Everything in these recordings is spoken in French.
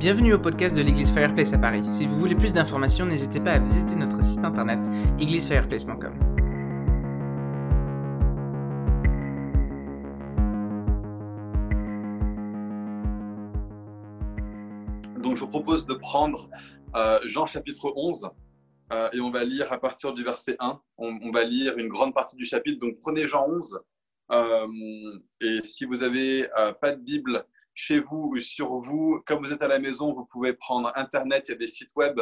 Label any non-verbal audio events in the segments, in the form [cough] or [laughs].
Bienvenue au podcast de l'église Fireplace à Paris. Si vous voulez plus d'informations, n'hésitez pas à visiter notre site internet églisefireplace.com. Donc je vous propose de prendre euh, Jean chapitre 11 euh, et on va lire à partir du verset 1. On, va lire une grande partie du chapitre. Donc prenez Jean 11 euh, et si vous n'avez pas de Bible, chez vous ou sur vous, comme vous êtes à la maison, vous pouvez prendre Internet, il y a des sites web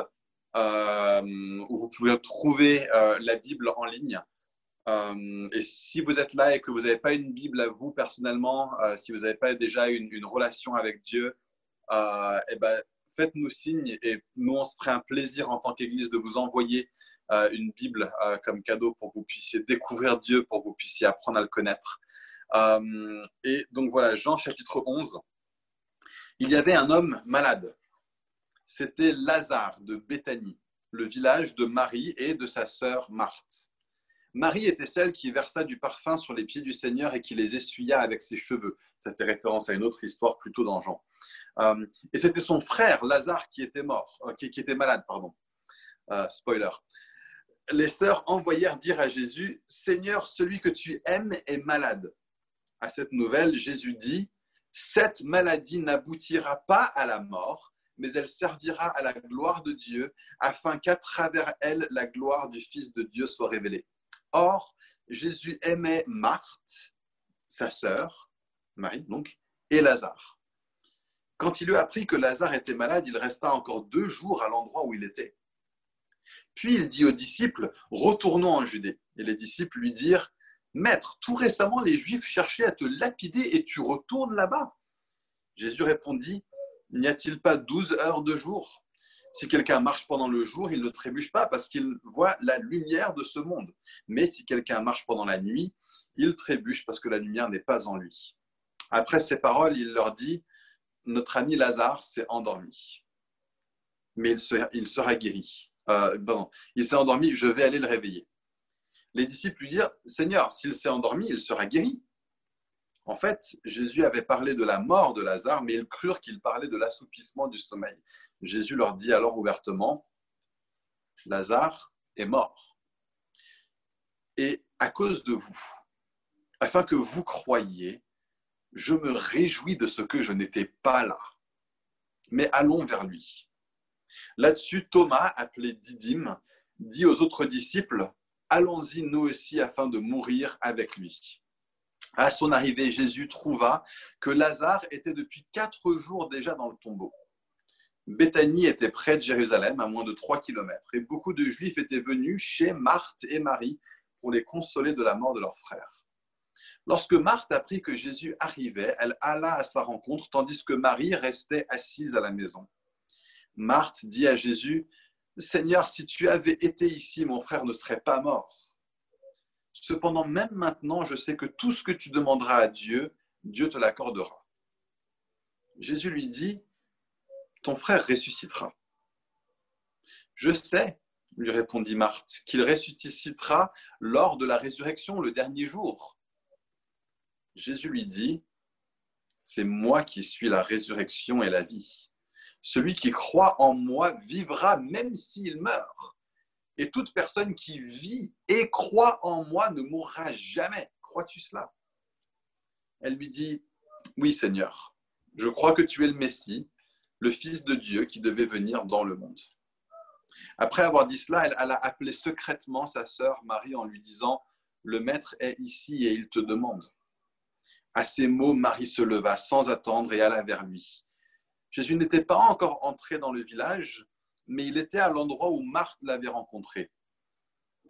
euh, où vous pouvez trouver euh, la Bible en ligne. Euh, et si vous êtes là et que vous n'avez pas une Bible à vous personnellement, si vous n'avez pas déjà une, une, relation avec Dieu, eh ben, faites-nous signe et nous, on se ferait un plaisir en tant qu'Église de vous envoyer une Bible comme cadeau pour que vous puissiez découvrir Dieu, pour que vous puissiez apprendre à le connaître. et donc voilà, Jean chapitre 11 il y avait un homme malade. C'était Lazare de Béthanie, le village de Marie et de sa sœur Marthe. Marie était celle qui versa du parfum sur les pieds du Seigneur et qui les essuya avec ses cheveux. Ça fait référence à une autre histoire plutôt dans Jean. Euh, et c'était son frère Lazare qui était mort, euh, qui, était malade, pardon. Euh, spoiler. Les sœurs envoyèrent dire à Jésus Seigneur, celui que tu aimes est malade. À cette nouvelle, Jésus dit cette maladie n'aboutira pas à la mort, mais elle servira à la gloire de Dieu, afin qu'à travers elle, la gloire du Fils de Dieu soit révélée. Or, Jésus aimait Marthe, sa sœur, Marie donc, et Lazare. Quand il eut appris que Lazare était malade, il resta encore deux jours à l'endroit où il était. Puis il dit aux disciples, retournons en Judée. Et les disciples lui dirent, Maître, tout récemment, les Juifs cherchaient à te lapider et tu retournes là-bas. Jésus répondit, N'y a-t-il pas douze heures de jour? Si quelqu'un marche pendant le jour, il ne trébuche pas parce qu'il voit la lumière de ce monde. Mais si quelqu'un marche pendant la nuit, il trébuche parce que la lumière n'est pas en lui. Après ces paroles, il leur dit, Notre ami Lazare s'est endormi, mais il sera, guéri. Euh, il s'est endormi, je vais aller le réveiller les disciples lui dirent, Seigneur, s'il s'est endormi, il sera guéri. En fait, Jésus avait parlé de la mort de Lazare, mais ils crurent qu'il parlait de l'assoupissement du sommeil. Jésus leur dit alors ouvertement, Lazare est mort. Et à cause de vous, afin que vous croyiez, je me réjouis de ce que je n'étais pas là. Mais allons vers lui. Là-dessus, Thomas, appelé Didyme, dit aux autres disciples, allons-y nous aussi afin de mourir avec lui. À son arrivée, Jésus trouva que Lazare était depuis quatre jours déjà dans le tombeau. Béthanie était près de Jérusalem, à moins de trois kilomètres, et beaucoup de Juifs étaient venus chez Marthe et Marie pour les consoler de la mort de leur frère. Lorsque Marthe apprit que Jésus arrivait, elle alla à sa rencontre, tandis que Marie restait assise à la maison. Marthe dit à Jésus, Seigneur, si tu avais été ici, mon frère ne serait pas mort. Cependant, même maintenant, je sais que tout ce que tu demanderas à Dieu, Dieu te l'accordera. Jésus lui dit, ton frère ressuscitera. Je sais, lui répondit Marthe, qu'il ressuscitera lors de la résurrection, le dernier jour. Jésus lui dit, c'est moi qui suis la résurrection et la vie. Celui qui croit en moi vivra même s'il meurt. Et toute personne qui vit et croit en moi ne mourra jamais. Crois-tu cela? Elle lui dit, oui Seigneur, je crois que tu es le Messie, le Fils de Dieu qui devait venir dans le monde. Après avoir dit cela, elle, a appelé secrètement sa sœur Marie en lui disant, le Maître est ici et il te demande. À ces mots, Marie se leva sans attendre et alla vers lui. Jésus n'était pas encore entré dans le village, mais il était à l'endroit où Marthe l'avait rencontré.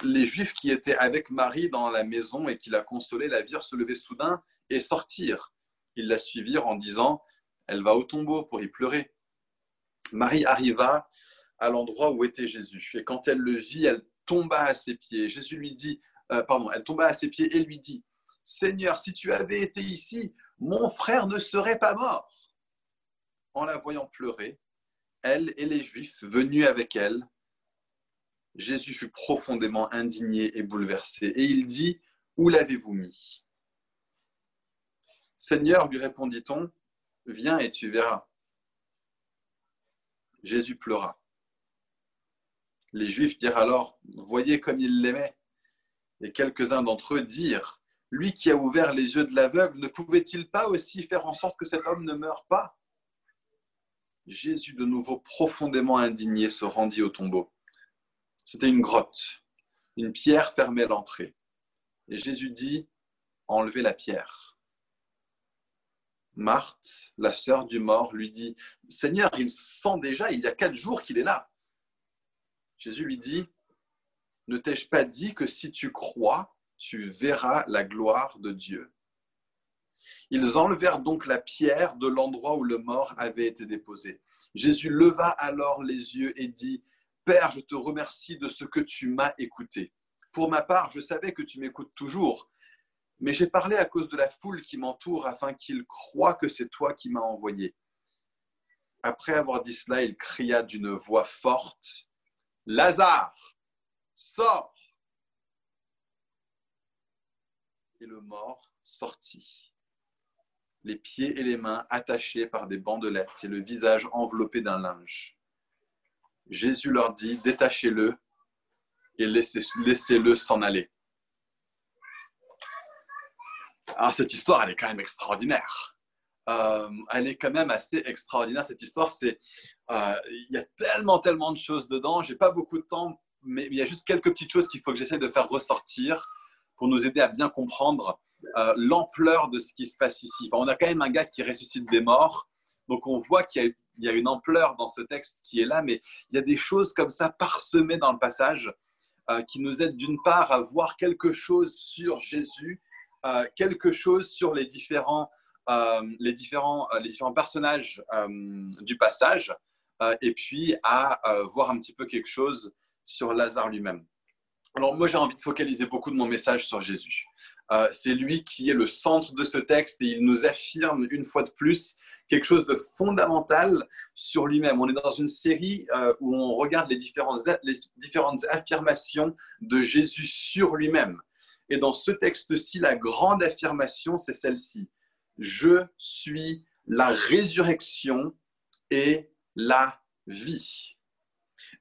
Les Juifs qui étaient avec Marie dans la maison et qui la consolaient la virent se lever soudain et sortir. Ils la suivirent en disant Elle va au tombeau pour y pleurer. Marie arriva à l'endroit où était Jésus. Et quand elle le vit, elle tomba à ses pieds. Jésus lui dit euh, Pardon, elle tomba à ses pieds et lui dit Seigneur, si tu avais été ici, mon frère ne serait pas mort en la voyant pleurer, elle et les Juifs venus avec elle, Jésus fut profondément indigné et bouleversé. Et il dit, Où l'avez-vous mis? Seigneur, lui répondit-on, viens et tu verras. Jésus pleura. Les Juifs dirent alors, voyez comme il l'aimait. Et quelques-uns d'entre eux dirent, lui qui a ouvert les yeux de l'aveugle, ne pouvait-il pas aussi faire en sorte que cet homme ne meure pas? Jésus, de nouveau profondément indigné, se rendit au tombeau. C'était une grotte. Une pierre fermait l'entrée. Et Jésus dit, enlevez la pierre. Marthe, la sœur du mort, lui dit, Seigneur, il sent déjà, il y a quatre jours qu'il est là. Jésus lui dit, ne t'ai-je pas dit que si tu crois, tu verras la gloire de Dieu? Ils enlevèrent donc la pierre de l'endroit où le mort avait été déposé. Jésus leva alors les yeux et dit, Père, je te remercie de ce que tu m'as écouté. Pour ma part, je savais que tu m'écoutes toujours, mais j'ai parlé à cause de la foule qui m'entoure afin qu'ils croient que c'est toi qui m'as envoyé. Après avoir dit cela, il cria d'une voix forte, Lazare, sors Et le mort sortit, les pieds et les mains attachés par des bandelettes et le visage enveloppé d'un linge. Jésus leur dit, détachez-le et laissez-le s'en aller. Alors cette histoire, elle est quand même extraordinaire. Euh, elle est quand même assez extraordinaire cette histoire. C'est, euh, il y a tellement, tellement de choses dedans. J'ai pas beaucoup de temps, mais il y a juste quelques petites choses qu'il faut que j'essaie de faire ressortir pour nous aider à bien comprendre euh, l'ampleur de ce qui se passe ici. on a quand même un gars qui ressuscite des morts, donc on voit qu'il y, a une ampleur dans ce texte qui est là, mais il y a des choses comme ça parsemées dans le passage qui nous aident d'une part à voir quelque chose sur Jésus euh, quelque chose sur les différents, euh, les différents, euh, les différents personnages du passage et puis à voir un petit peu quelque chose sur Lazare lui-même. Alors moi j'ai envie de focaliser beaucoup de mon message sur Jésus. C'est lui qui est le centre de ce texte et il nous affirme une fois de plus quelque chose de fondamental sur lui-même. On est dans une série où on regarde les différentes, les différentes affirmations de Jésus sur lui-même. Et dans ce texte-ci, la grande affirmation, c'est celle-ci. Je suis la résurrection et la vie.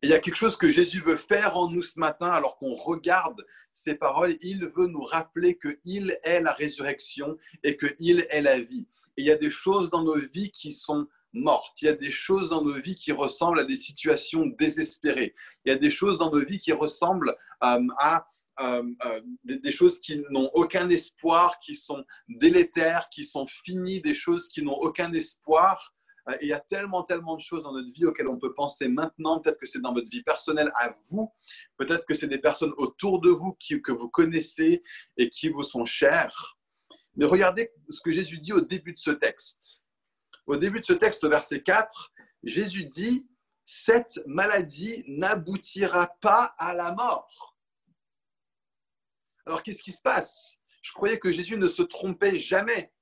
Il y a quelque chose que Jésus veut faire en nous ce matin, alors qu'on regarde ces paroles, il veut nous rappeler qu'il est la résurrection et qu'il est la vie. Il y a des choses dans nos vies qui sont mortes. Il y a des choses dans nos vies qui ressemblent à des situations désespérées. Il y a des choses dans nos vies qui ressemblent euh, à euh, euh, des, choses qui n'ont aucun espoir, qui sont délétères, qui sont finies, des choses qui n'ont aucun espoir. Euh, il y a tellement, tellement de choses dans notre vie auxquelles on peut penser maintenant. Peut-être que c'est dans votre vie personnelle à vous. Peut-être que c'est des personnes autour de vous que vous connaissez et qui vous sont chères. Mais regardez ce que Jésus dit au début de ce texte. Au début de ce texte, au verset 4, Jésus dit, cette maladie n'aboutira pas à la mort. Alors qu'est-ce qui se passe? Je croyais que Jésus ne se trompait jamais.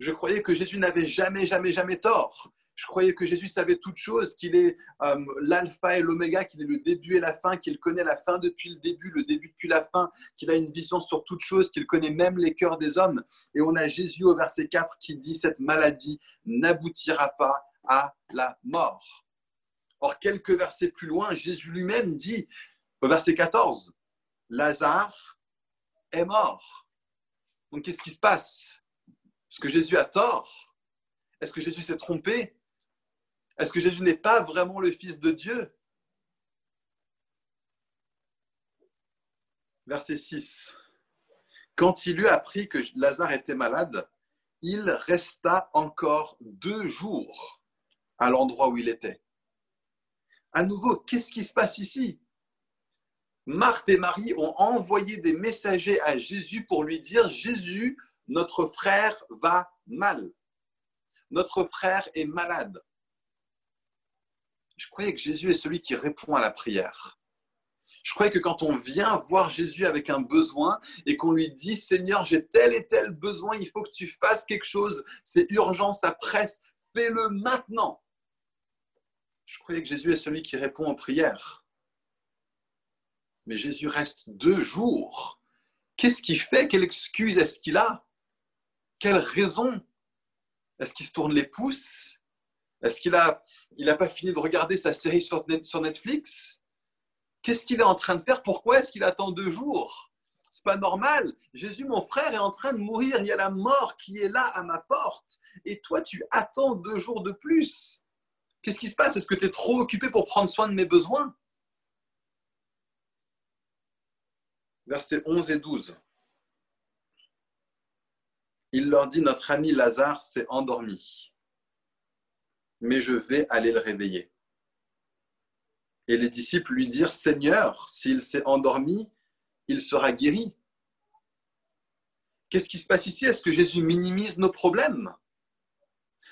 Je croyais que Jésus n'avait jamais, jamais, jamais tort. Je croyais que Jésus savait toutes choses, qu'il est euh, l'alpha et l'oméga, qu'il est le début et la fin, qu'il connaît la fin depuis le début, le début depuis la fin, qu'il a une vision sur toutes choses, qu'il connaît même les cœurs des hommes. Et on a Jésus au verset 4 qui dit, cette maladie n'aboutira pas à la mort. Or, quelques versets plus loin, Jésus lui-même dit, au verset 14, Lazare est mort. Donc qu'est-ce qui se passe? Est-ce que Jésus a tort? Est-ce que Jésus s'est trompé? Est-ce que Jésus n'est pas vraiment le Fils de Dieu? Verset 6. Quand il eut appris que Lazare était malade, il resta encore deux jours à l'endroit où il était. À nouveau, qu'est-ce qui se passe ici? Marthe et Marie ont envoyé des messagers à Jésus pour lui dire, Jésus, notre frère va mal. Notre frère est malade. Je croyais que Jésus est celui qui répond à la prière. Je croyais que quand on vient voir Jésus avec un besoin et qu'on lui dit Seigneur, j'ai tel et tel besoin, il faut que tu fasses quelque chose, c'est urgent, ça presse, fais-le maintenant. Je croyais que Jésus est celui qui répond aux prières mais Jésus reste deux jours. Qu'est-ce qu'il fait? Quelle excuse est-ce qu'il a? Quelle raison Est-ce qu'il se tourne les pouces? Est-ce qu'il n'a a pas fini de regarder sa série sur, sur Netflix? Qu'est-ce qu'il est en train de faire? Pourquoi est-ce qu'il attend deux jours? C'est pas normal. Jésus, mon frère, est en train de mourir. Il y a la mort qui est là à ma porte. Et toi, tu attends deux jours de plus. Qu'est-ce qui se passe? Est-ce que tu es trop occupé pour prendre soin de mes besoins? Versets 11 et 12. Il leur dit, notre ami Lazare s'est endormi, mais je vais aller le réveiller. Et les disciples lui dirent, Seigneur, s'il s'est endormi, il sera guéri. Qu'est-ce qui se passe ici? Est-ce que Jésus minimise nos problèmes?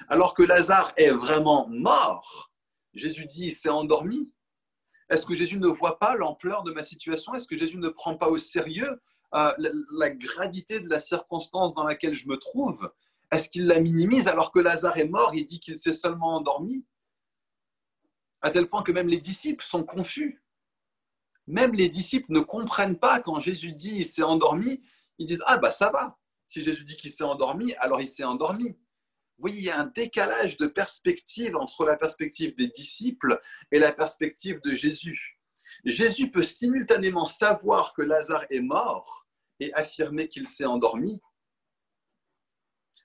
Alors que Lazare est vraiment mort, Jésus dit, il s'est endormi. Est-ce que Jésus ne voit pas l'ampleur de ma situation? Est-ce que Jésus ne prend pas au sérieux euh, la, gravité de la circonstance dans laquelle je me trouve? Est-ce qu'il la minimise alors que Lazare est mort Il dit qu'il s'est seulement endormi? À tel point que même les disciples sont confus. Même les disciples ne comprennent pas quand Jésus dit il s'est endormi. Ils disent Ah, bah ça va. Si Jésus dit qu'il s'est endormi, alors il s'est endormi. Oui, il y a un décalage de perspective entre la perspective des disciples et la perspective de Jésus. Jésus peut simultanément savoir que Lazare est mort et affirmer qu'il s'est endormi.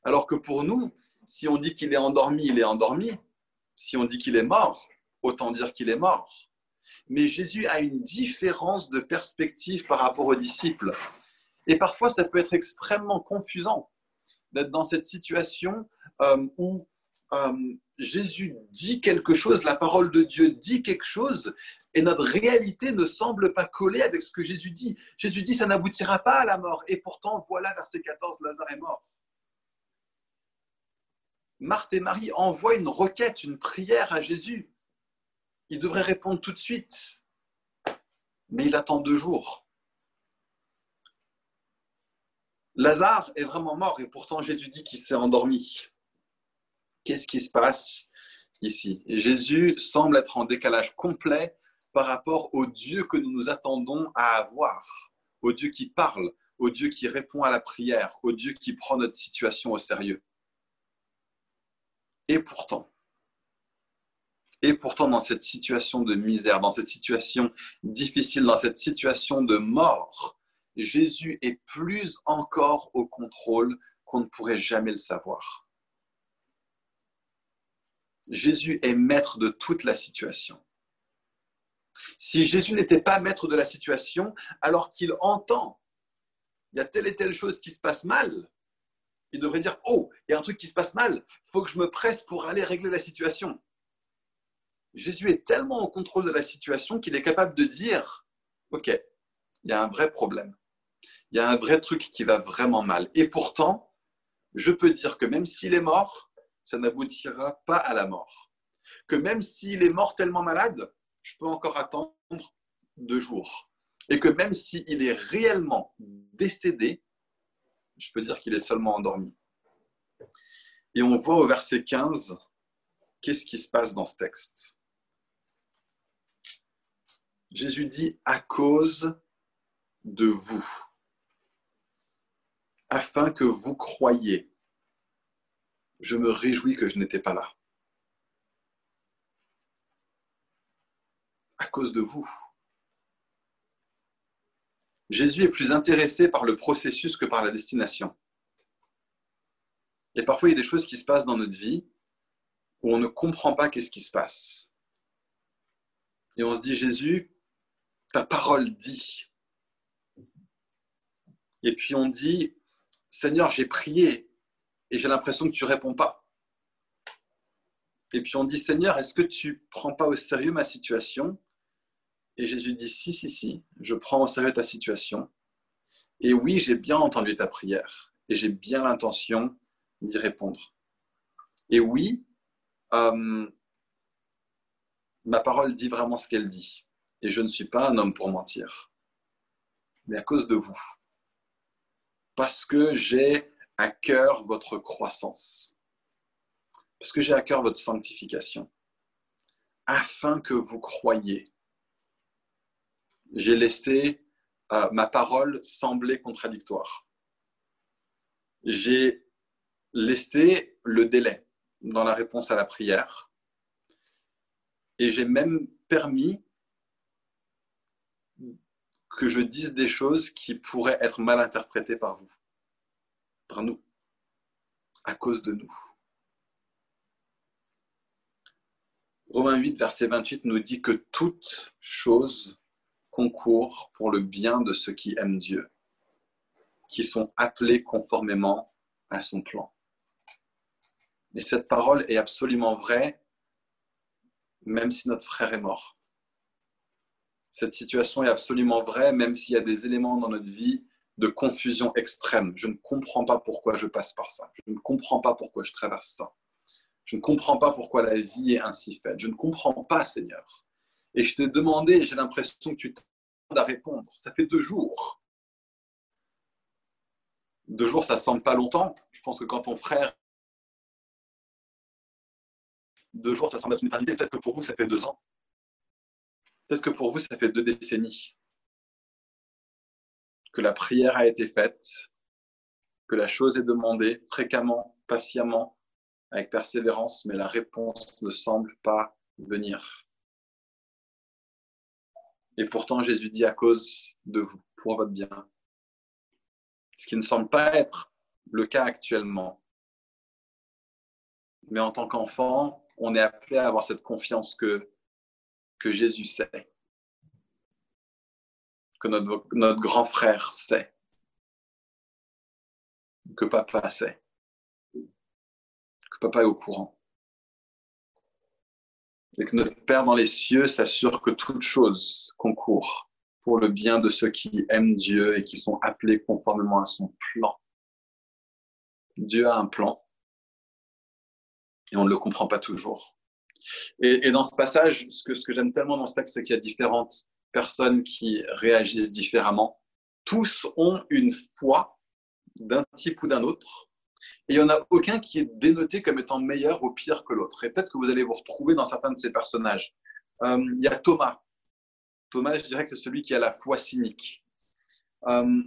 Alors que pour nous, si on dit qu'il est endormi, il est endormi. Si on dit qu'il est mort, autant dire qu'il est mort. Mais Jésus a une différence de perspective par rapport aux disciples. Et parfois, ça peut être extrêmement confusant d'être dans cette situation euh, où euh, Jésus dit quelque chose, la parole de Dieu dit quelque chose, et notre réalité ne semble pas coller avec ce que Jésus dit. Jésus dit, ça n'aboutira pas à la mort. Et pourtant, voilà, verset 14, Lazare est mort. Marthe et Marie envoient une requête, une prière à Jésus. Il devrait répondre tout de suite, mais il attend deux jours. Lazare est vraiment mort et pourtant Jésus dit qu'il s'est endormi. Qu'est-ce qui se passe ici? Jésus semble être en décalage complet par rapport au Dieu que nous nous attendons à avoir, au Dieu qui parle, au Dieu qui répond à la prière, au Dieu qui prend notre situation au sérieux. Et pourtant, dans cette situation de misère, dans cette situation difficile, dans cette situation de mort, Jésus est plus encore au contrôle qu'on ne pourrait jamais le savoir. Jésus est maître de toute la situation. Si Jésus n'était pas maître de la situation, alors qu'il entend, il y a telle et telle chose qui se passe mal, il devrait dire, oh, il y a un truc qui se passe mal, il faut que je me presse pour aller régler la situation. Jésus est tellement au contrôle de la situation qu'il est capable de dire, ok, il y a un vrai problème il y a un vrai truc qui va vraiment mal. Et pourtant, je peux dire que même s'il est mort, ça n'aboutira pas à la mort. Que même s'il est mort tellement malade, je peux encore attendre deux jours. Et que même s'il est réellement décédé, je peux dire qu'il est seulement endormi. Et on voit au verset 15, qu'est-ce qui se passe dans ce texte? Jésus dit, à cause de vous afin que vous croyiez. Je me réjouis que je n'étais pas là. À cause de vous. Jésus est plus intéressé par le processus que par la destination. Et parfois, il y a des choses qui se passent dans notre vie où on ne comprend pas qu'est-ce qui se passe. Et on se dit, Jésus, ta parole dit. Et puis on dit, Seigneur, j'ai prié et j'ai l'impression que tu réponds pas. Et puis on dit, Seigneur, est-ce que tu prends pas au sérieux ma situation Et Jésus dit, si, si, si, je prends au sérieux ta situation. Et oui, j'ai bien entendu ta prière et j'ai bien l'intention d'y répondre. Et oui, euh, ma parole dit vraiment ce qu'elle dit. Et je ne suis pas un homme pour mentir. Mais à cause de vous, parce que j'ai à cœur votre croissance, parce que j'ai à cœur votre sanctification, afin que vous croyiez. J'ai laissé euh, ma parole sembler contradictoire. J'ai laissé le délai dans la réponse à la prière Et j'ai même permis que je dise des choses qui pourraient être mal interprétées par vous, par nous, à cause de nous. Romains 8, verset 28 nous dit que toute chose pour le bien de ceux qui aiment Dieu, qui sont appelés conformément à son plan. Et cette parole est absolument vraie, même si notre frère est mort. Cette situation est absolument vraie, même s'il y a des éléments dans notre vie de confusion extrême. Je ne comprends pas pourquoi je passe par ça. Je ne comprends pas pourquoi je traverse ça. Je ne comprends pas pourquoi la vie est ainsi faite. Je ne comprends pas, Seigneur. Et je t'ai demandé, j'ai l'impression que tu à répondre. Ça fait deux jours. Deux jours, ça semble pas longtemps. Je pense que quand ton frère deux jours, ça semble être une éternité. Peut-être que pour vous, ça fait deux ans. Peut-être que pour vous, ça fait deux décennies. Que la prière a été faite, que la chose est demandée fréquemment, patiemment, avec persévérance, mais la réponse ne semble pas venir. Et pourtant, Jésus dit à cause de vous, pour votre bien. Ce qui ne semble pas être le cas actuellement. Mais en tant qu'enfant, on est appelé à avoir cette confiance que, Jésus sait, que notre grand frère sait, que papa sait, que papa est au courant. Et que notre Père dans les cieux s'assure que toute chose concourt pour le bien de ceux qui aiment Dieu et qui sont appelés conformément à son plan. Dieu a un plan et on ne le comprend pas toujours. Et, dans ce passage, ce que, ce que j'aime tellement dans ce texte, c'est qu'il y a différentes personnes qui réagissent différemment. Tous ont une foi d'un type ou d'un autre. Et il n'y en a aucun qui est dénoté comme étant meilleur ou pire que l'autre. Et peut-être que vous allez vous retrouver dans certains de ces personnages. Euh, il y a Thomas. Thomas, je dirais que c'est celui qui a la foi cynique. Euh,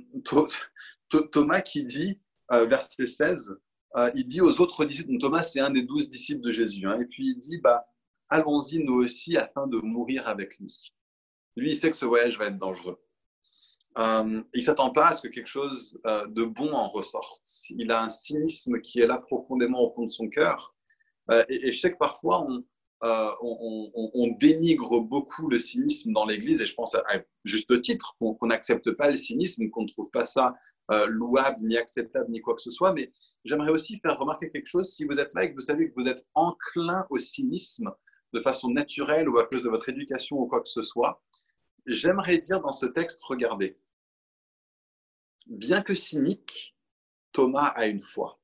Thomas qui dit, euh, verset 16, euh, il dit aux autres disciples, Thomas c'est un des douze disciples de Jésus, hein, et puis il dit, bah, allons-y nous aussi afin de mourir avec lui. Lui, il sait que ce voyage va être dangereux. Euh, il ne s'attend pas à ce que quelque chose euh, de bon en ressorte. Il a un cynisme qui est là profondément au fond de son cœur. et, je sais que parfois, on, dénigre beaucoup le cynisme dans l'Église, et je pense à, juste titre, qu'on n'accepte pas le cynisme, qu'on ne trouve pas ça euh, louable, ni acceptable, ni quoi que ce soit. Mais j'aimerais aussi faire remarquer quelque chose. Si vous êtes là et que vous savez que vous êtes enclin au cynisme de façon naturelle ou à cause de votre éducation ou quoi que ce soit, j'aimerais dire dans ce texte, regardez, bien que cynique, Thomas a une foi.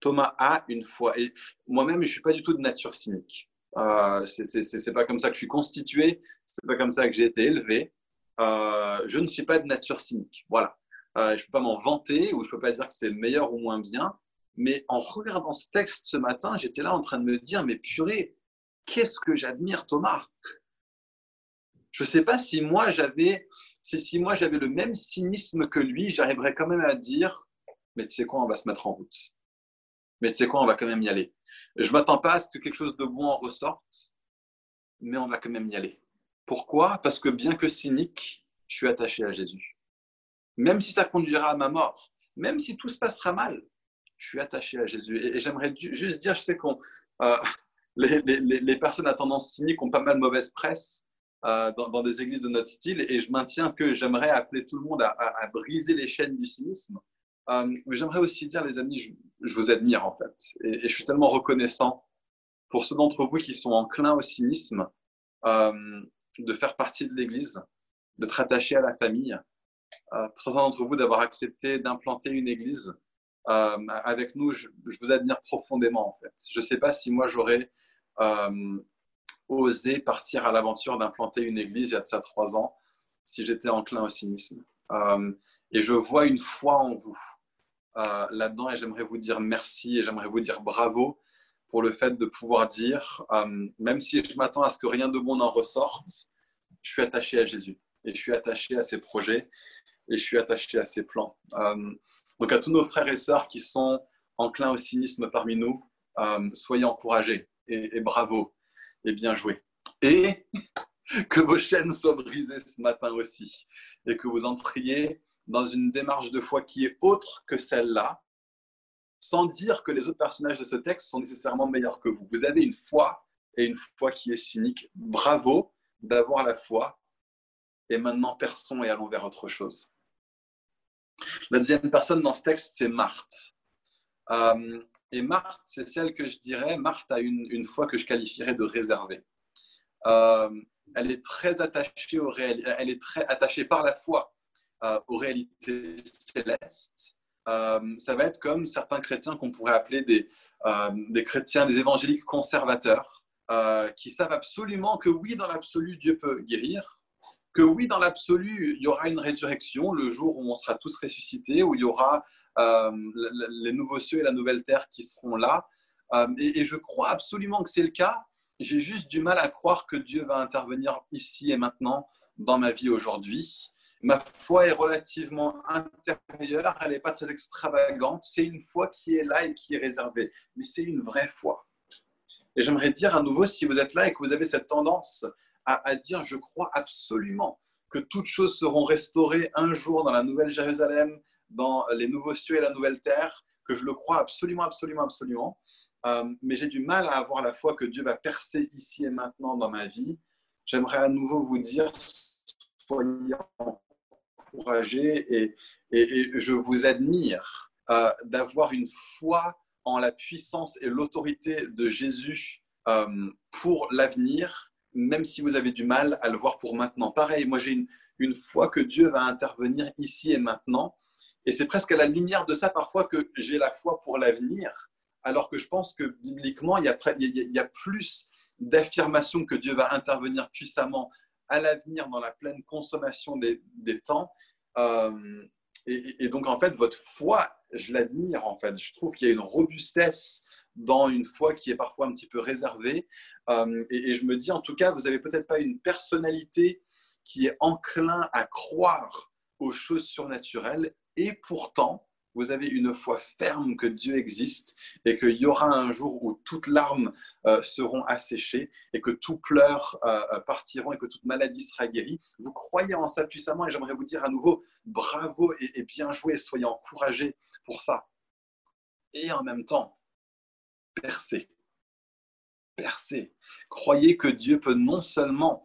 Thomas a une foi. Et moi-même, je ne suis pas du tout de nature cynique. Euh, c'est pas comme ça que je suis constitué, c'est pas comme ça que j'ai été élevé. Euh, je ne suis pas de nature cynique. Voilà. Euh, je ne peux pas m'en vanter ou je ne peux pas dire que c'est meilleur ou moins bien. Mais en regardant ce texte ce matin, j'étais là en train de me dire, mais purée, qu'est-ce que j'admire Thomas? Je ne sais pas si moi j'avais si moi j'avais le même cynisme que lui, j'arriverais quand même à dire, mais tu sais quoi, on va se mettre en route. Mais tu sais quoi, on va quand même y aller. Je m'attends pas à ce que quelque chose de bon en ressorte, mais on va quand même y aller. Pourquoi? Parce que bien que cynique, je suis attaché à Jésus même si ça conduira à ma mort, même si tout se passera mal, je suis attaché à Jésus. Et, j'aimerais juste dire, je sais que euh, [laughs] les, personnes à tendance cynique ont pas mal de mauvaise presse euh, dans, des églises de notre style, et je maintiens que j'aimerais appeler tout le monde à, briser les chaînes du cynisme. Euh, mais j'aimerais aussi dire, les amis, je, vous admire en fait, et, je suis tellement reconnaissant pour ceux d'entre vous qui sont enclins au cynisme, de faire partie de l'Église, de te rattacher à la famille, euh, pour certains d'entre vous d'avoir accepté d'implanter une église euh, avec nous. Je, vous admire profondément en fait. Je ne sais pas si moi j'aurais euh, osé partir à l'aventure d'implanter une église il y a de ça trois ans si j'étais enclin au cynisme. et je vois une foi en vous là-dedans et j'aimerais vous dire merci et j'aimerais vous dire bravo pour le fait de pouvoir dire, même si je m'attends à ce que rien de bon n'en ressorte, je suis attaché à Jésus et je suis attaché à ses projets et je suis attaché à ses plans. Euh, donc à tous nos frères et sœurs qui sont enclins au cynisme parmi nous, euh, soyez encouragés et, bravo. Et bien joué. Et que vos chaînes soient brisées ce matin aussi, et que vous entriez dans une démarche de foi qui est autre que celle-là, sans dire que les autres personnages de ce texte sont nécessairement meilleurs que vous. Vous avez une foi et une foi qui est cynique. Bravo d'avoir la foi. Et maintenant, personne et allons vers autre chose. La deuxième personne dans ce texte, c'est Marthe. Euh, et Marthe, c'est celle que je dirais, Marthe a une, une foi que je qualifierais de réservée. Euh, elle est très attachée au elle est très attachée par la foi euh, aux réalités célestes. Euh, ça va être comme certains chrétiens qu'on pourrait appeler des, des, chrétiens, des évangéliques conservateurs, qui savent absolument que oui, dans l'absolu, Dieu peut guérir, que oui, dans l'absolu, il y aura une résurrection le jour où on sera tous ressuscités, où il y aura les nouveaux cieux et la nouvelle terre qui seront là. et, je crois absolument que c'est le cas, j'ai juste du mal à croire que Dieu va intervenir ici et maintenant dans ma vie aujourd'hui. Ma foi est relativement intérieure, elle n'est pas très extravagante. C'est une foi qui est là et qui est réservée, mais c'est une vraie foi. Et j'aimerais dire à nouveau, si vous êtes là et que vous avez cette tendance à, dire, je crois absolument que toutes choses seront restaurées un jour dans la Nouvelle Jérusalem, dans les nouveaux cieux et la nouvelle terre, que je le crois absolument, absolument, absolument, euh, mais j'ai du mal à avoir la foi que Dieu va percer ici et maintenant dans ma vie. J'aimerais à nouveau vous dire, soyez encouragés et, et, je vous admire euh, d'avoir une foi en la puissance et l'autorité de Jésus euh, pour l'avenir, même si vous avez du mal à le voir pour maintenant. Pareil, moi j'ai une, foi que Dieu va intervenir ici et maintenant. Et c'est presque à la lumière de ça parfois que j'ai la foi pour l'avenir alors que je pense que bibliquement, il y a, plus d'affirmations que Dieu va intervenir puissamment à l'avenir dans la pleine consommation des, temps. Euh, et, donc, en fait, votre foi, je l'admire, en fait. Je trouve qu'il y a une robustesse dans une foi qui est parfois un petit peu réservée. Euh, et, je me dis, en tout cas, vous n'avez peut-être pas une personnalité qui est enclin à croire aux choses surnaturelles. Et pourtant, vous avez une foi ferme que Dieu existe et qu'il y aura un jour où toutes larmes euh, seront asséchées et que tout pleurs euh, partiront et que toute maladie sera guérie. Vous croyez en ça puissamment et j'aimerais vous dire à nouveau bravo et, bien joué, soyez encouragés pour ça. Et en même temps, percez. Percez. Croyez que Dieu peut non seulement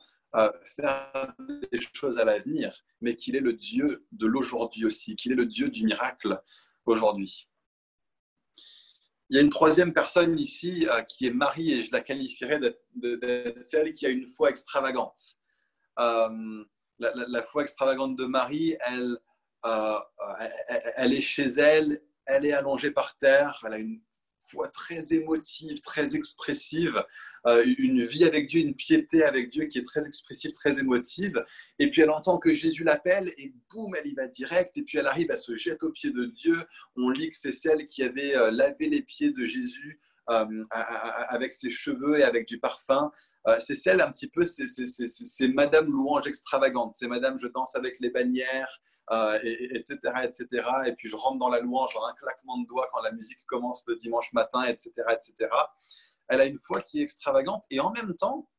faire des choses à l'avenir, mais qu'il est le Dieu de l'aujourd'hui aussi, qu'il est le Dieu du miracle aujourd'hui. Il y a une troisième personne ici euh, qui est Marie et je la qualifierais d'être celle qui a une foi extravagante. Euh, la, foi extravagante de Marie, elle, euh, elle est chez elle, elle est allongée par terre, elle a une foi très émotive, très expressive, euh, une vie avec Dieu, une piété avec Dieu qui est très expressive, très émotive. Et puis elle entend que Jésus l'appelle et boum, elle y va direct. Et puis elle arrive, à se jeter aux pieds de Dieu. On lit que c'est celle qui avait euh, lavé les pieds de Jésus euh, avec ses cheveux et avec du parfum. C'est celle un petit peu, c'est Madame louange extravagante, c'est Madame je danse avec les bannières, etc., etc. Et puis je rentre dans la louange en un claquement de doigts quand la musique commence le dimanche matin, etc., etc elle a une foi qui est extravagante et en même temps,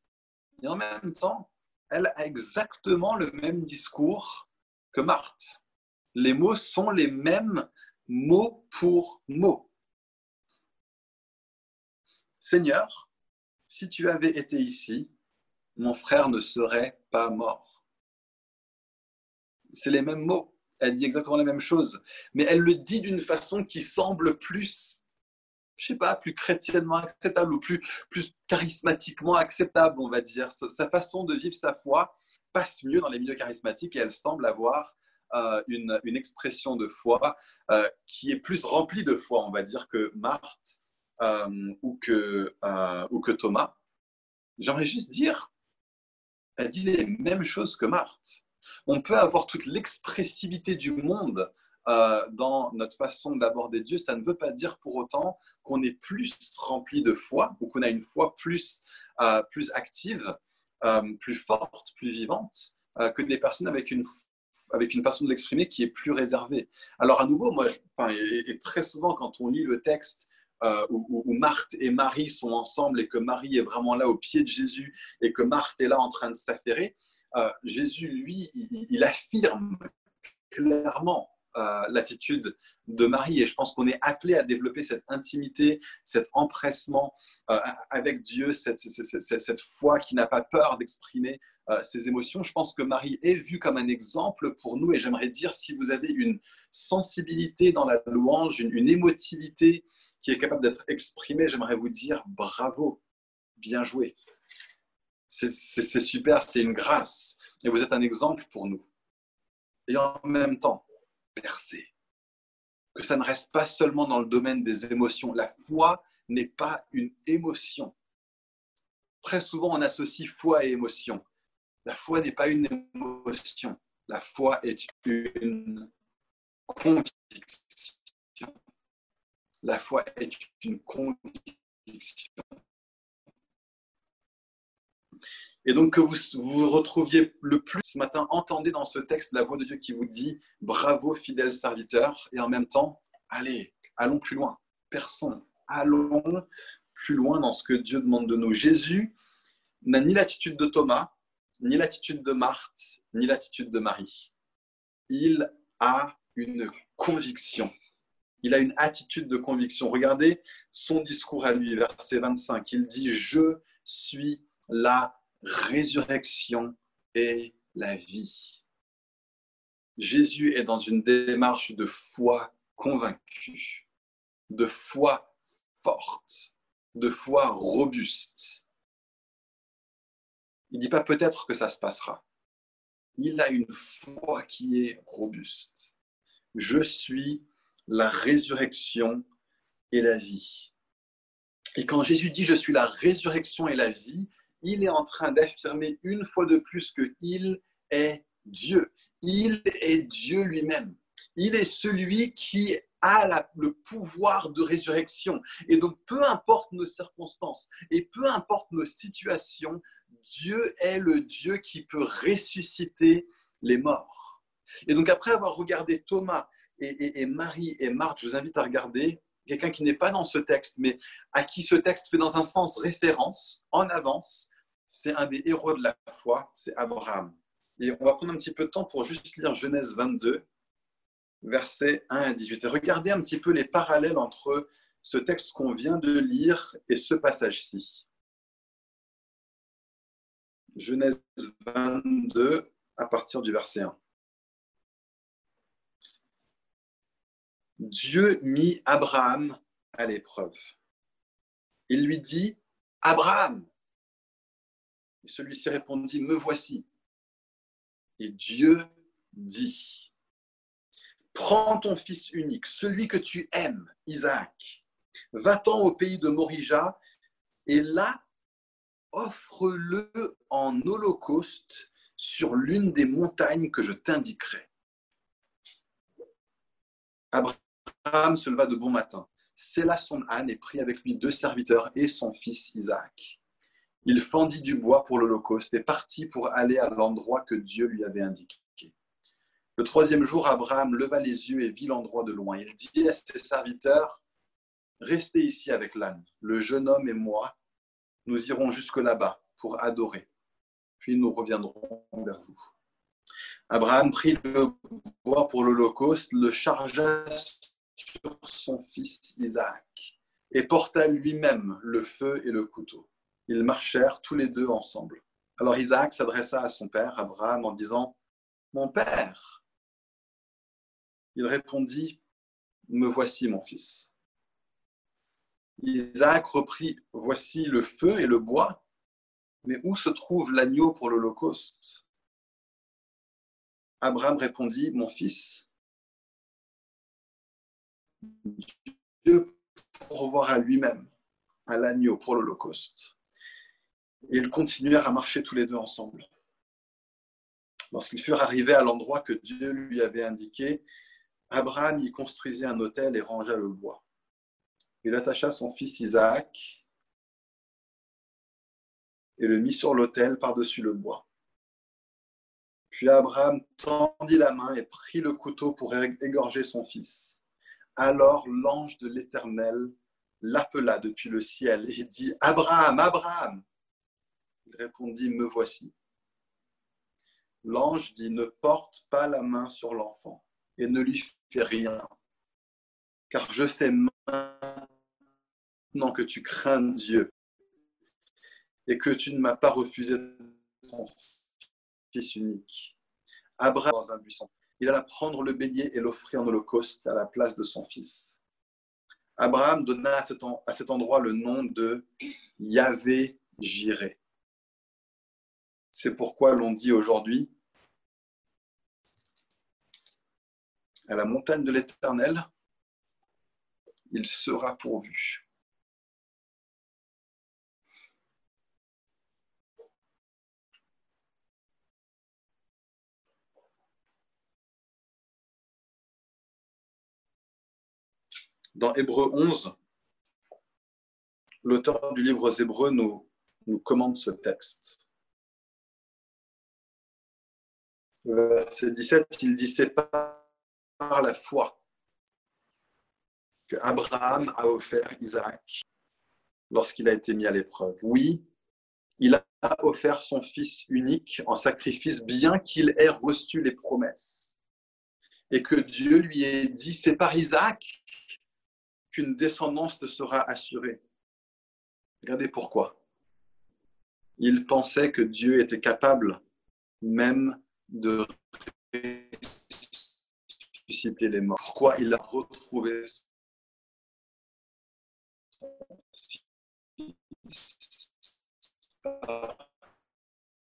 et en même temps, elle a exactement le même discours que Marthe. Les mots sont les mêmes mot pour mot. Seigneur, si tu avais été ici, mon frère ne serait pas mort. C'est les mêmes mots. Elle dit exactement la même chose, mais elle le dit d'une façon qui semble plus je sais pas, plus chrétiennement acceptable ou plus, plus charismatiquement acceptable, on va dire. Sa, façon de vivre sa foi passe mieux dans les milieux charismatiques et elle semble avoir euh, une, une, expression de foi euh, qui est plus remplie de foi, on va dire, que Marthe ou, que, ou que Thomas. J'aimerais juste dire, elle dit les mêmes choses que Marthe. On peut avoir toute l'expressivité du monde euh, dans notre façon d'aborder Dieu, ça ne veut pas dire pour autant qu'on est plus rempli de foi ou qu'on a une foi plus, euh, plus active, euh, plus forte, plus vivante que des personnes avec une, avec une façon de l'exprimer qui est plus réservée. Alors à nouveau, moi, et, très souvent quand on lit le texte euh, où, Marthe et Marie sont ensemble et que Marie est vraiment là au pied de Jésus et que Marthe est là en train de s'affairer, euh, Jésus, lui, il, affirme clairement euh, l'attitude de Marie. Et je pense qu'on est appelé à développer cette intimité, cet empressement avec Dieu, cette, cette foi qui n'a pas peur d'exprimer euh, ces émotions. Je pense que Marie est vue comme un exemple pour nous et j'aimerais dire si vous avez une sensibilité dans la louange, une, émotivité qui est capable d'être exprimée, j'aimerais vous dire bravo, bien joué. C'est super, c'est une grâce et vous êtes un exemple pour nous. Et en même temps, percez. Que ça ne reste pas seulement dans le domaine des émotions. La foi n'est pas une émotion. Très souvent, on associe foi et émotion. La foi n'est pas une émotion. La foi est une conviction. La foi est une conviction. Et donc que vous vous retrouviez le plus ce matin, entendez dans ce texte la voix de Dieu qui vous dit bravo fidèle serviteur et en même temps, allez, allons plus loin. Personne, allons plus loin dans ce que Dieu demande de nous. Jésus n'a ni l'attitude de Thomas, ni l'attitude de Marthe, ni l'attitude de Marie. Il a une conviction. Il a une attitude de conviction. Regardez son discours à lui, verset 25. Il dit, je suis la résurrection et la vie. Jésus est dans une démarche de foi convaincue, de foi forte, de foi robuste. Il ne dit pas peut-être que ça se passera. Il a une foi qui est robuste. Je suis la résurrection et la vie. Et quand Jésus dit je suis la résurrection et la vie, il est en train d'affirmer une fois de plus qu'il est Dieu. Il est Dieu lui-même. Il est celui qui a le pouvoir de résurrection. Et donc, peu importe nos circonstances et peu importe nos situations, Dieu est le Dieu qui peut ressusciter les morts. Et donc après avoir regardé Thomas et, Marie et Marthe, je vous invite à regarder quelqu'un qui n'est pas dans ce texte, mais à qui ce texte fait dans un sens référence, en avance. C'est un des héros de la foi, c'est Abraham. Et on va prendre un petit peu de temps pour juste lire Genèse 22, versets 1 à 18. Et regardez un petit peu les parallèles entre ce texte qu'on vient de lire et ce passage-ci. Genèse 22 à partir du verset 1. Dieu mit Abraham à l'épreuve. Il lui dit, Abraham. Et celui-ci répondit, Me voici. Et Dieu dit, Prends ton fils unique, celui que tu aimes, Isaac, va-t'en au pays de Morija, et là offre-le en holocauste sur l'une des montagnes que je t'indiquerai. Abraham se leva de bon matin, scella son âne et prit avec lui deux serviteurs et son fils Isaac. Il fendit du bois pour l'holocauste et partit pour aller à l'endroit que Dieu lui avait indiqué. Le troisième jour, Abraham leva les yeux et vit l'endroit de loin. Il dit à ses serviteurs, Restez ici avec l'âne. Le jeune homme et moi, nous irons jusque là-bas pour adorer, puis nous reviendrons vers vous. Abraham prit le bois pour l'Holocauste, le chargea sur son fils Isaac et porta lui-même le feu et le couteau. Ils marchèrent tous les deux ensemble. Alors Isaac s'adressa à son père, Abraham, en disant, Mon père. Il répondit, Me voici, mon fils. Isaac reprit, voici le feu et le bois, mais où se trouve l'agneau pour l'Holocauste? Abraham répondit, mon fils, Dieu pourvoira à lui-même à l'agneau pour l'Holocauste. Et ils continuèrent à marcher tous les deux ensemble. Lorsqu'ils furent arrivés à l'endroit que Dieu lui avait indiqué, Abraham y construisit un autel et rangea le bois il attacha son fils Isaac et le mit sur l'autel par-dessus le bois. Puis Abraham tendit la main et prit le couteau pour égorger son fils. Alors l'ange de l'Éternel l'appela depuis le ciel et dit Abraham, Abraham. Il répondit Me voici. L'ange dit Ne porte pas la main sur l'enfant et ne lui fais rien, car je sais maintenant que tu crains Dieu et que tu ne m'as pas refusé ton fils unique. Abraham dans un buisson. Il alla prendre le bélier et l'offrir en holocauste à la place de son fils. Abraham donna à cet, endroit le nom de Yahvé Jiré. C'est pourquoi l'on dit aujourd'hui à la montagne de l'Éternel, il sera pourvu. Dans Hébreu 11, l'auteur du livre aux Hébreux nous, nous commande ce texte. Verset 17, il dit C'est par la foi que Abraham a offert Isaac lorsqu'il a été mis à l'épreuve. Oui, il a offert son fils unique en sacrifice, bien qu'il ait reçu les promesses. Et que Dieu lui ait dit, c'est par Isaac qu'une descendance te sera assurée. Regardez pourquoi. Il pensait que Dieu était capable même de ressusciter les morts. Pourquoi il a retrouvé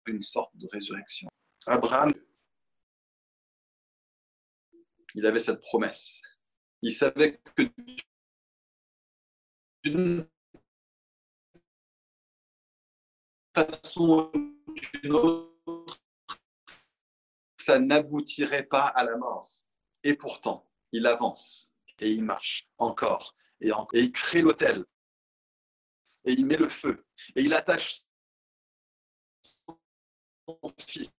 une sorte de résurrection? Abraham, il avait cette promesse. Il savait que d'une façon ou d'une autre, ça n'aboutirait pas à la mort. Et pourtant, il avance et il marche encore et, encore, et il crée l'autel et il met le feu et il attache son fils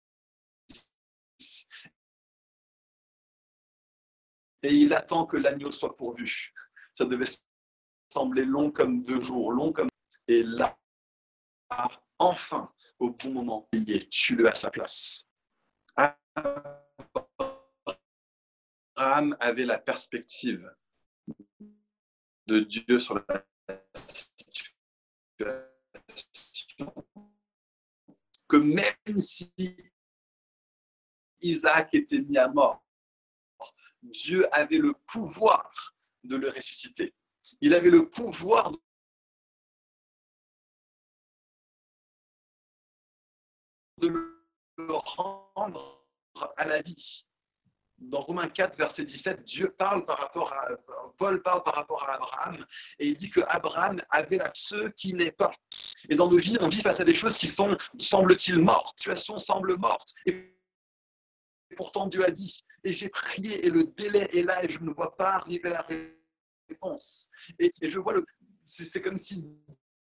et il attend que l'agneau soit pourvu. Ça devait semblait long comme deux jours, long comme... Et là, enfin, au bon moment, tue-le à sa place. Abraham avait la perspective de Dieu sur la situation. Que même si Isaac était mis à mort, Dieu avait le pouvoir de le ressusciter. Il avait le pouvoir de le rendre à la vie. Dans Romains 4, verset 17, Dieu parle par rapport à, Paul parle par rapport à Abraham et il dit que Abraham avait ce qui n'est pas. Et dans nos vies, on vit face à des choses qui sont, semble-t-il, mortes. La situation semble morte. Et pourtant, Dieu a dit, et j'ai prié et le délai est là et je ne vois pas arriver la réponse et, je vois le. C'est comme si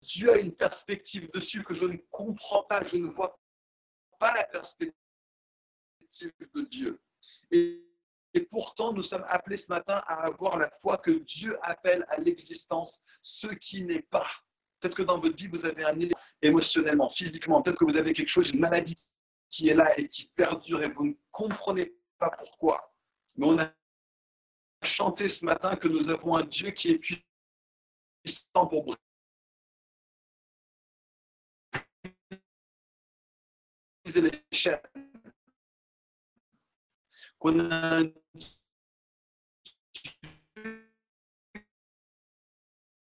Dieu a une perspective dessus que je ne comprends pas, je ne vois pas la perspective de Dieu. Et, et pourtant, nous sommes appelés ce matin à avoir la foi que Dieu appelle à l'existence ce qui n'est pas. Peut-être que dans votre vie, vous avez un émotionnellement, physiquement, peut-être que vous avez quelque chose, une maladie qui est là et qui perdure et vous ne comprenez pas pourquoi. Mais on a chanter ce matin que nous avons un Dieu qui est puissant pour briser les chaînes. Qu'on a un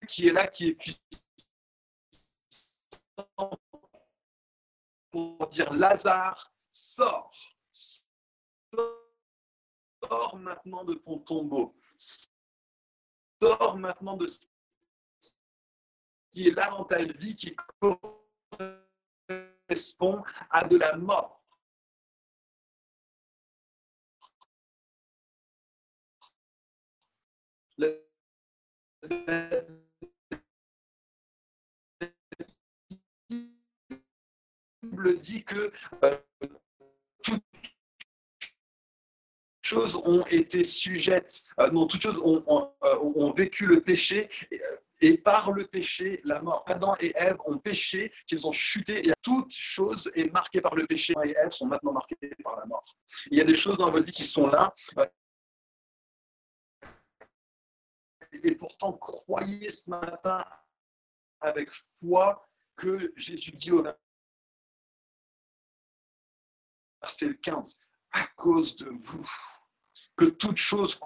qui est là, qui est puissant pour dire Lazare, sors Sors maintenant de ton tombeau. Sors maintenant de ce qui est là dans ta vie qui correspond à de la mort. Bible dit que euh, choses ont été sujettes, euh, non, toutes choses ont, euh, vécu le péché, et, Et par le péché, la mort. Adam et Ève ont péché, qu'ils ont chuté, et toute chose est marquée par le péché. Adam et Ève sont maintenant marqués par la mort. Il y a des choses dans votre vie qui sont là. Et pourtant, croyez ce matin avec foi que Jésus dit au verset 15, à cause de vous, que toute chose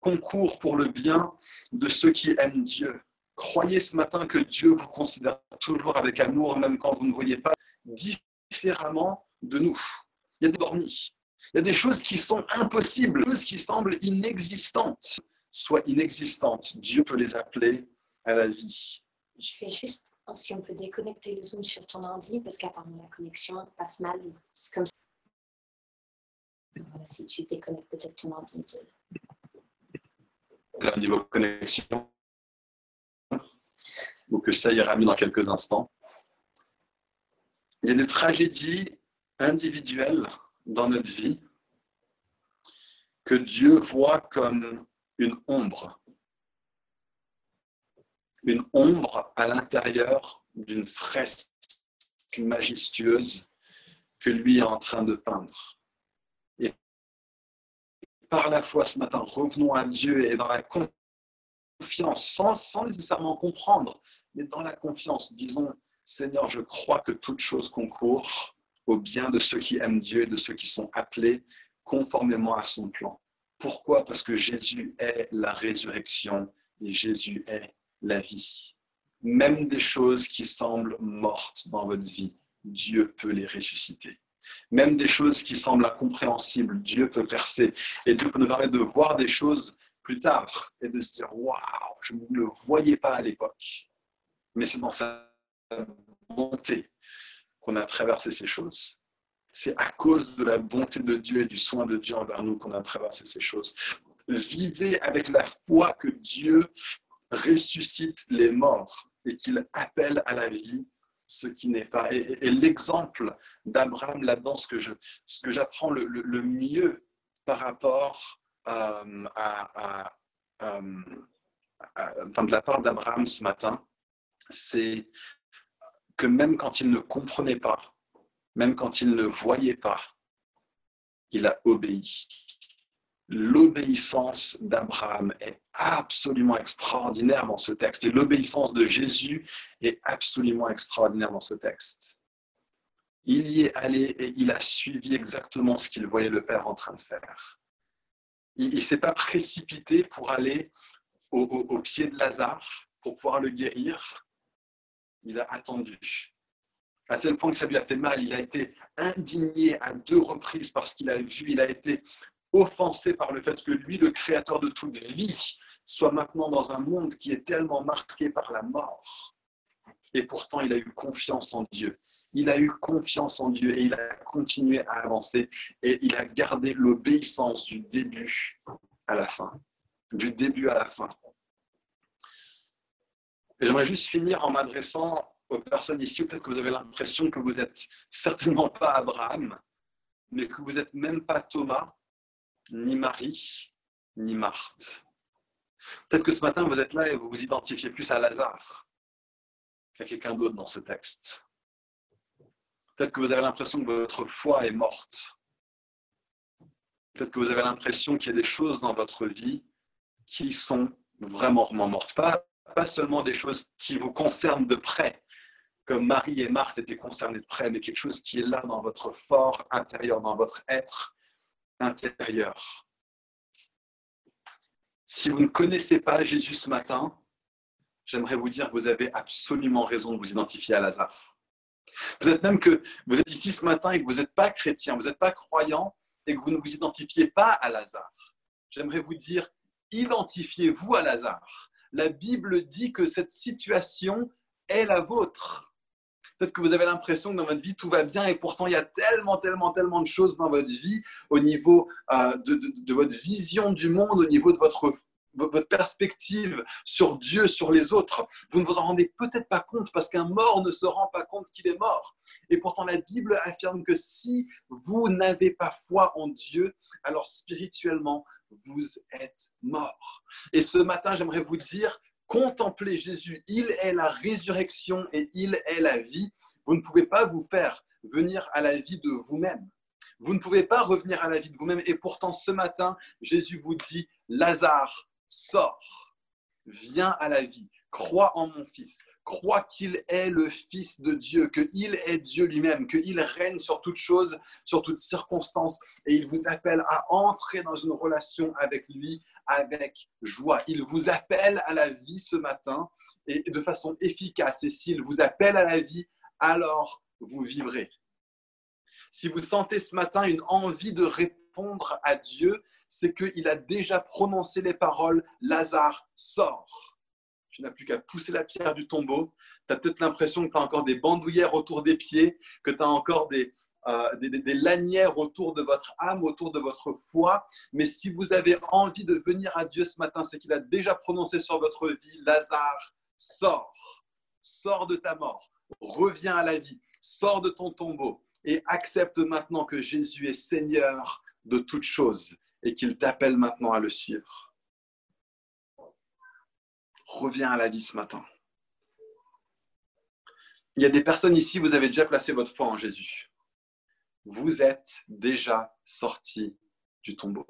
concourt pour le bien de ceux qui aiment Dieu. Croyez ce matin que Dieu vous considère toujours avec amour, même quand vous ne voyez pas différemment de nous. Il y a des bornis. Il y a des choses qui sont impossibles, des choses qui semblent inexistantes. Soit inexistantes, Dieu peut les appeler à la vie. Je fais juste, si on peut déconnecter le Zoom sur ton ordi, parce qu'apparemment la connexion passe mal. C'est comme ça. Si tu déconnectes peut-être ton ordi. Là, au niveau connexion, que ça ira mieux dans quelques instants. Il y a des tragédies individuelles dans notre vie que Dieu voit comme une ombre. Une ombre à l'intérieur d'une fresque majestueuse que lui est en train de peindre. Par la foi ce matin, revenons à Dieu et dans la confiance, sans, sans nécessairement comprendre, mais dans la confiance, disons, Seigneur, je crois que toute chose concourt au bien de ceux qui aiment Dieu et de ceux qui sont appelés conformément à son plan. Pourquoi? Parce que Jésus est la résurrection et Jésus est la vie. Même des choses qui semblent mortes dans votre vie, Dieu peut les ressusciter. Même des choses qui semblent incompréhensibles, Dieu peut percer. Et Dieu peut nous permettre de voir des choses plus tard et de se dire Waouh, je ne le voyais pas à l'époque. Mais c'est dans sa bonté qu'on a traversé ces choses. C'est à cause de la bonté de Dieu et du soin de Dieu envers nous qu'on a traversé ces choses. Vivez avec la foi que Dieu ressuscite les morts et qu'il appelle à la vie ce qui n'est pas. Et, l'exemple d'Abraham là-dedans, ce que, je, ce j'apprends le, mieux par rapport euh, à, euh, enfin, de la part d'Abraham ce matin, c'est que même quand il ne comprenait pas, même quand il ne voyait pas, il a obéi. L'obéissance d'Abraham est absolument extraordinaire dans ce texte et l'obéissance de Jésus est absolument extraordinaire dans ce texte. Il y est allé et il a suivi exactement ce qu'il voyait le Père en train de faire. Il ne s'est pas précipité pour aller au, pied de Lazare pour pouvoir le guérir. Il a attendu à tel point que ça lui a fait mal. Il a été indigné à deux reprises parce qu'il a vu, il a été offensé par le fait que lui, le créateur de toute vie, soit maintenant dans un monde qui est tellement marqué par la mort. Et pourtant, il a eu confiance en Dieu. Il a eu confiance en Dieu et il a continué à avancer et il a gardé l'obéissance du début à la fin. Du début à la fin. J'aimerais juste finir en m'adressant aux personnes ici, peut-être que vous avez l'impression que vous n'êtes certainement pas Abraham, mais que vous n'êtes même pas Thomas, ni Marie, ni Marthe. Peut-être que ce matin, vous êtes là et vous vous identifiez plus à Lazare qu'à quelqu'un d'autre dans ce texte. Peut-être que vous avez l'impression que votre foi est morte. Peut-être que vous avez l'impression qu'il y a des choses dans votre vie qui sont vraiment, vraiment mortes. Pas, pas seulement des choses qui vous concernent de près, comme Marie et Marthe étaient concernées de près, mais quelque chose qui est là dans votre fort intérieur, dans votre être intérieur. Si vous ne connaissez pas Jésus ce matin, j'aimerais vous dire que vous avez absolument raison de vous identifier à Lazare. Peut-être même que vous êtes ici ce matin et que vous n'êtes pas chrétien, vous n'êtes pas croyant et que vous ne vous identifiez pas à Lazare. J'aimerais vous dire, identifiez-vous à Lazare. La Bible dit que cette situation est la vôtre. Que vous avez l'impression que dans votre vie, tout va bien et pourtant, il y a tellement, tellement, tellement de choses dans votre vie au niveau euh, de, votre vision du monde, au niveau de votre, votre perspective sur Dieu, sur les autres. Vous ne vous en rendez peut-être pas compte parce qu'un mort ne se rend pas compte qu'il est mort. Et pourtant, la Bible affirme que si vous n'avez pas foi en Dieu, alors spirituellement, vous êtes mort. Et ce matin, j'aimerais vous dire contemplez Jésus. Il est la résurrection et il est la vie. Vous ne pouvez pas vous faire venir à la vie de vous-même. Vous ne pouvez pas revenir à la vie de vous-même. Et pourtant, ce matin, Jésus vous dit, Lazare, sors, viens à la vie, crois en mon Fils, crois qu'il est le Fils de Dieu, qu'il est Dieu lui-même, qu'il règne sur toute chose, sur toutes circonstances, et il vous appelle à entrer dans une relation avec lui avec joie. Il vous appelle à la vie ce matin et de façon efficace. Et s'il vous appelle à la vie, alors vous vivrez. Si vous sentez ce matin une envie de répondre à Dieu, c'est qu'il a déjà prononcé les paroles Lazare, sort. Tu n'as plus qu'à pousser la pierre du tombeau. Tu as peut-être l'impression que tu as encore des bandoulières autour des pieds, que tu as encore euh, des, des, lanières autour de votre âme, autour de votre foi. Mais si vous avez envie de venir à Dieu ce matin, c'est qu'il a déjà prononcé sur votre vie, Lazare, sort, sors de ta mort, reviens à la vie, sors de ton tombeau et accepte maintenant que Jésus est Seigneur de toutes choses et qu'il t'appelle maintenant à le suivre. Reviens à la vie ce matin. Il y a des personnes ici, vous avez déjà placé votre foi en Jésus. Vous êtes déjà sorti du tombeau.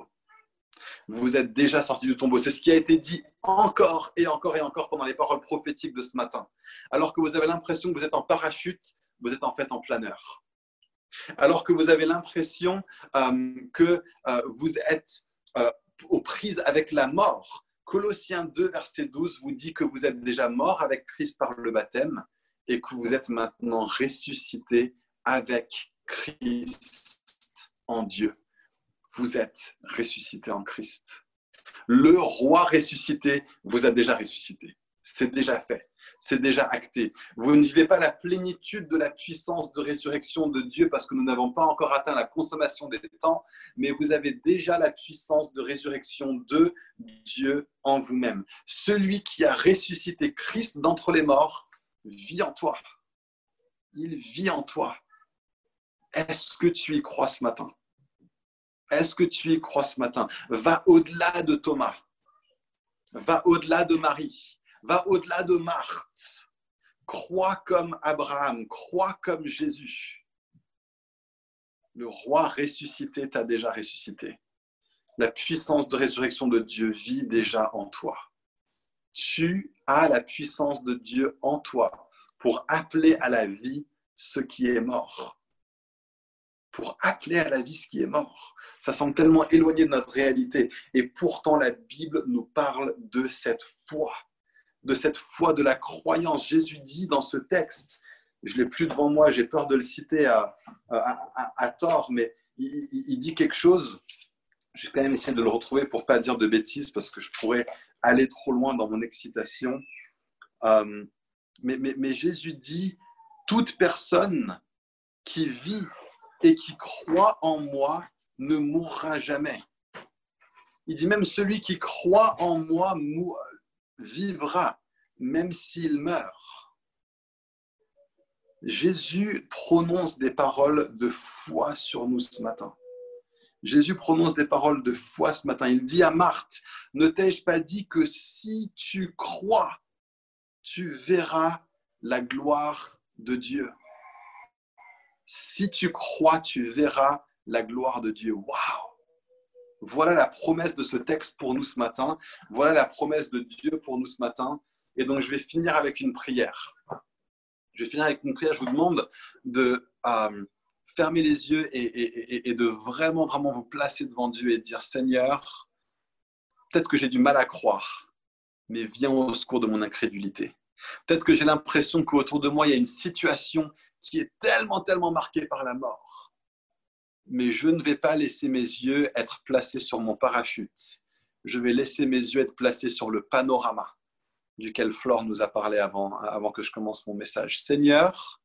Vous êtes déjà sorti du tombeau. C'est ce qui a été dit encore et encore et encore pendant les paroles prophétiques de ce matin. Alors que vous avez l'impression que vous êtes en parachute, vous êtes en fait en planeur alors que vous avez l'impression euh, que euh, vous êtes euh, aux prises avec la mort. Colossiens 2, verset 12 vous dit que vous êtes déjà mort avec Christ par le baptême et que vous êtes maintenant ressuscité avec Christ en Dieu. Vous êtes ressuscité en Christ. Le roi ressuscité vous a déjà ressuscité. C'est déjà fait c'est déjà acté. Vous ne vivez pas la plénitude de la puissance de résurrection de Dieu parce que nous n'avons pas encore atteint la consommation des temps, mais vous avez déjà la puissance de résurrection de Dieu en vous-même. Celui qui a ressuscité Christ d'entre les morts vit en toi. Il vit en toi. Est-ce que tu y crois ce matin? Est-ce que tu y crois ce matin? Va au-delà de Thomas. Va au-delà de Marie va au-delà de Marthe. Crois comme Abraham, crois comme Jésus. Le roi ressuscité t'a déjà ressuscité. La puissance de résurrection de Dieu vit déjà en toi. Tu as la puissance de Dieu en toi pour appeler à la vie ce qui est mort. Pour appeler à la vie ce qui est mort. Ça semble tellement éloigné de notre réalité. Et pourtant, la Bible nous parle de cette foi de cette foi, de la croyance. Jésus dit dans ce texte, je l'ai plus devant moi, j'ai peur de le citer à, tort, mais il, dit quelque chose. Je vais quand même essayer de le retrouver pour pas dire de bêtises parce que je pourrais aller trop loin dans mon excitation. Euh, mais, mais, mais Jésus dit, toute personne qui vit et qui croit en moi ne mourra jamais. Il dit même celui qui croit en moi vivra, même s'il meurt. Jésus prononce des paroles de foi sur nous ce matin. Jésus prononce des paroles de foi ce matin. Il dit à Marthe, ne t'ai-je pas dit que si tu crois, tu verras la gloire de Dieu? Si tu crois, tu verras la gloire de Dieu. Waouh voilà la promesse de ce texte pour nous ce matin. Voilà la promesse de Dieu pour nous ce matin. Et donc, je vais finir avec une prière. Je vais finir avec une prière. Je vous demande de euh, fermer les yeux et, de vraiment, vraiment vous placer devant Dieu et dire Seigneur, peut-être que j'ai du mal à croire, mais viens au secours de mon incrédulité. Peut-être que j'ai l'impression qu'autour de moi, il y a une situation qui est tellement, tellement marquée par la mort mais je ne vais pas laisser mes yeux être placés sur mon parachute. Je vais laisser mes yeux être placés sur le panorama duquel Flore nous a parlé avant, avant que je commence mon message. Seigneur,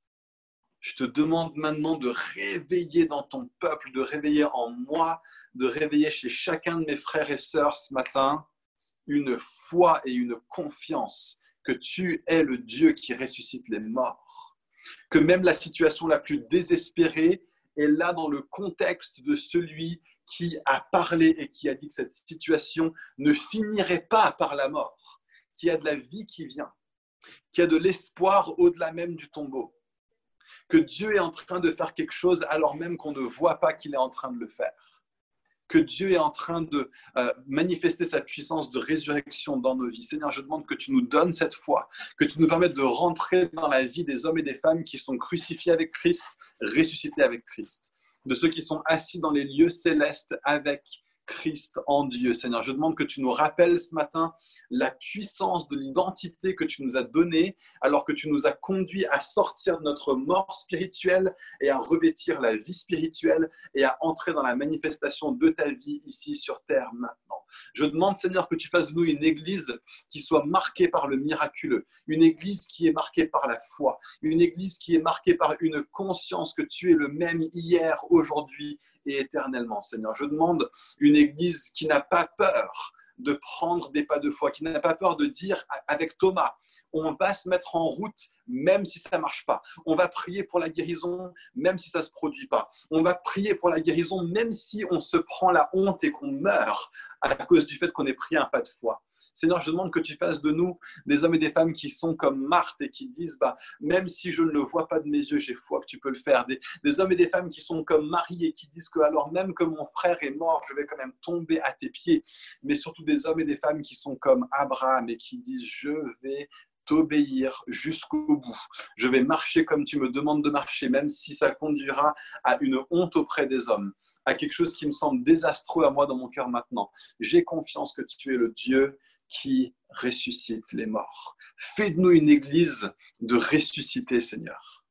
je te demande maintenant de réveiller dans ton peuple, de réveiller en moi, de réveiller chez chacun de mes frères et sœurs ce matin une foi et une confiance que tu es le Dieu qui ressuscite les morts. Que même la situation la plus désespérée, est là dans le contexte de celui qui a parlé et qui a dit que cette situation ne finirait pas par la mort, qu'il y a de la vie qui vient, qu'il y a de l'espoir au-delà même du tombeau, que Dieu est en train de faire quelque chose alors même qu'on ne voit pas qu'il est en train de le faire, que Dieu est en train de euh, manifester sa puissance de résurrection dans nos vies. Seigneur, je demande que tu nous donnes cette foi, que tu nous permettes de rentrer dans la vie des hommes et des femmes qui sont crucifiés avec Christ, ressuscités avec Christ, de ceux qui sont assis dans les lieux célestes avec Christ en Dieu. Seigneur, je demande que tu nous rappelles ce matin la puissance de l'identité que tu nous as donnée alors que tu nous as conduits à sortir de notre mort spirituelle et à revêtir la vie spirituelle et à entrer dans la manifestation de ta vie ici sur terre maintenant. Je demande, Seigneur, que tu fasses de nous une église qui soit marquée par le miraculeux, une église qui est marquée par la foi, une église qui est marquée par une conscience que tu es le même hier, aujourd'hui et éternellement, Seigneur. Je demande une église qui n'a pas peur de prendre des pas de foi, qui n'a pas peur de dire avec Thomas, on va se mettre en route même si ça ne marche pas. On va prier pour la guérison même si ça ne se produit pas. On va prier pour la guérison même si on se prend la honte et qu'on meurt à cause du fait qu'on ait pris un pas de foi. Seigneur, je demande que tu fasses de nous des hommes et des femmes qui sont comme Marthe et qui disent, bah, même si je ne le vois pas de mes yeux, j'ai foi que tu peux le faire. Des, des, hommes et des femmes qui sont comme Marie et qui disent que alors même que mon frère est mort, je vais quand même tomber à tes pieds. Mais surtout des hommes et des femmes qui sont comme Abraham et qui disent, je vais t'obéir jusqu'au bout. Je vais marcher comme tu me demandes de marcher, même si ça conduira à une honte auprès des hommes, à quelque chose qui me semble désastreux à moi dans mon cœur maintenant. J'ai confiance que tu es le Dieu qui ressuscite les morts. Fais de nous une église de ressuscité, Seigneur.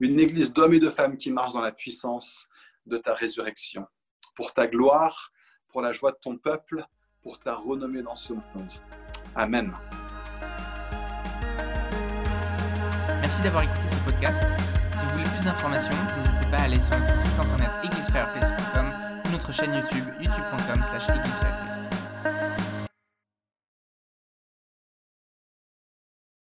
Une église d'hommes et de femmes qui marchent dans la puissance de ta résurrection. Pour ta gloire, pour la joie de ton peuple, pour ta renommée dans ce monde. Amen. Merci d'avoir écouté ce podcast. Si vous voulez plus d'informations, n'hésitez pas à aller sur notre site internet églisefireplace.com ou notre chaîne YouTube youtube.com slash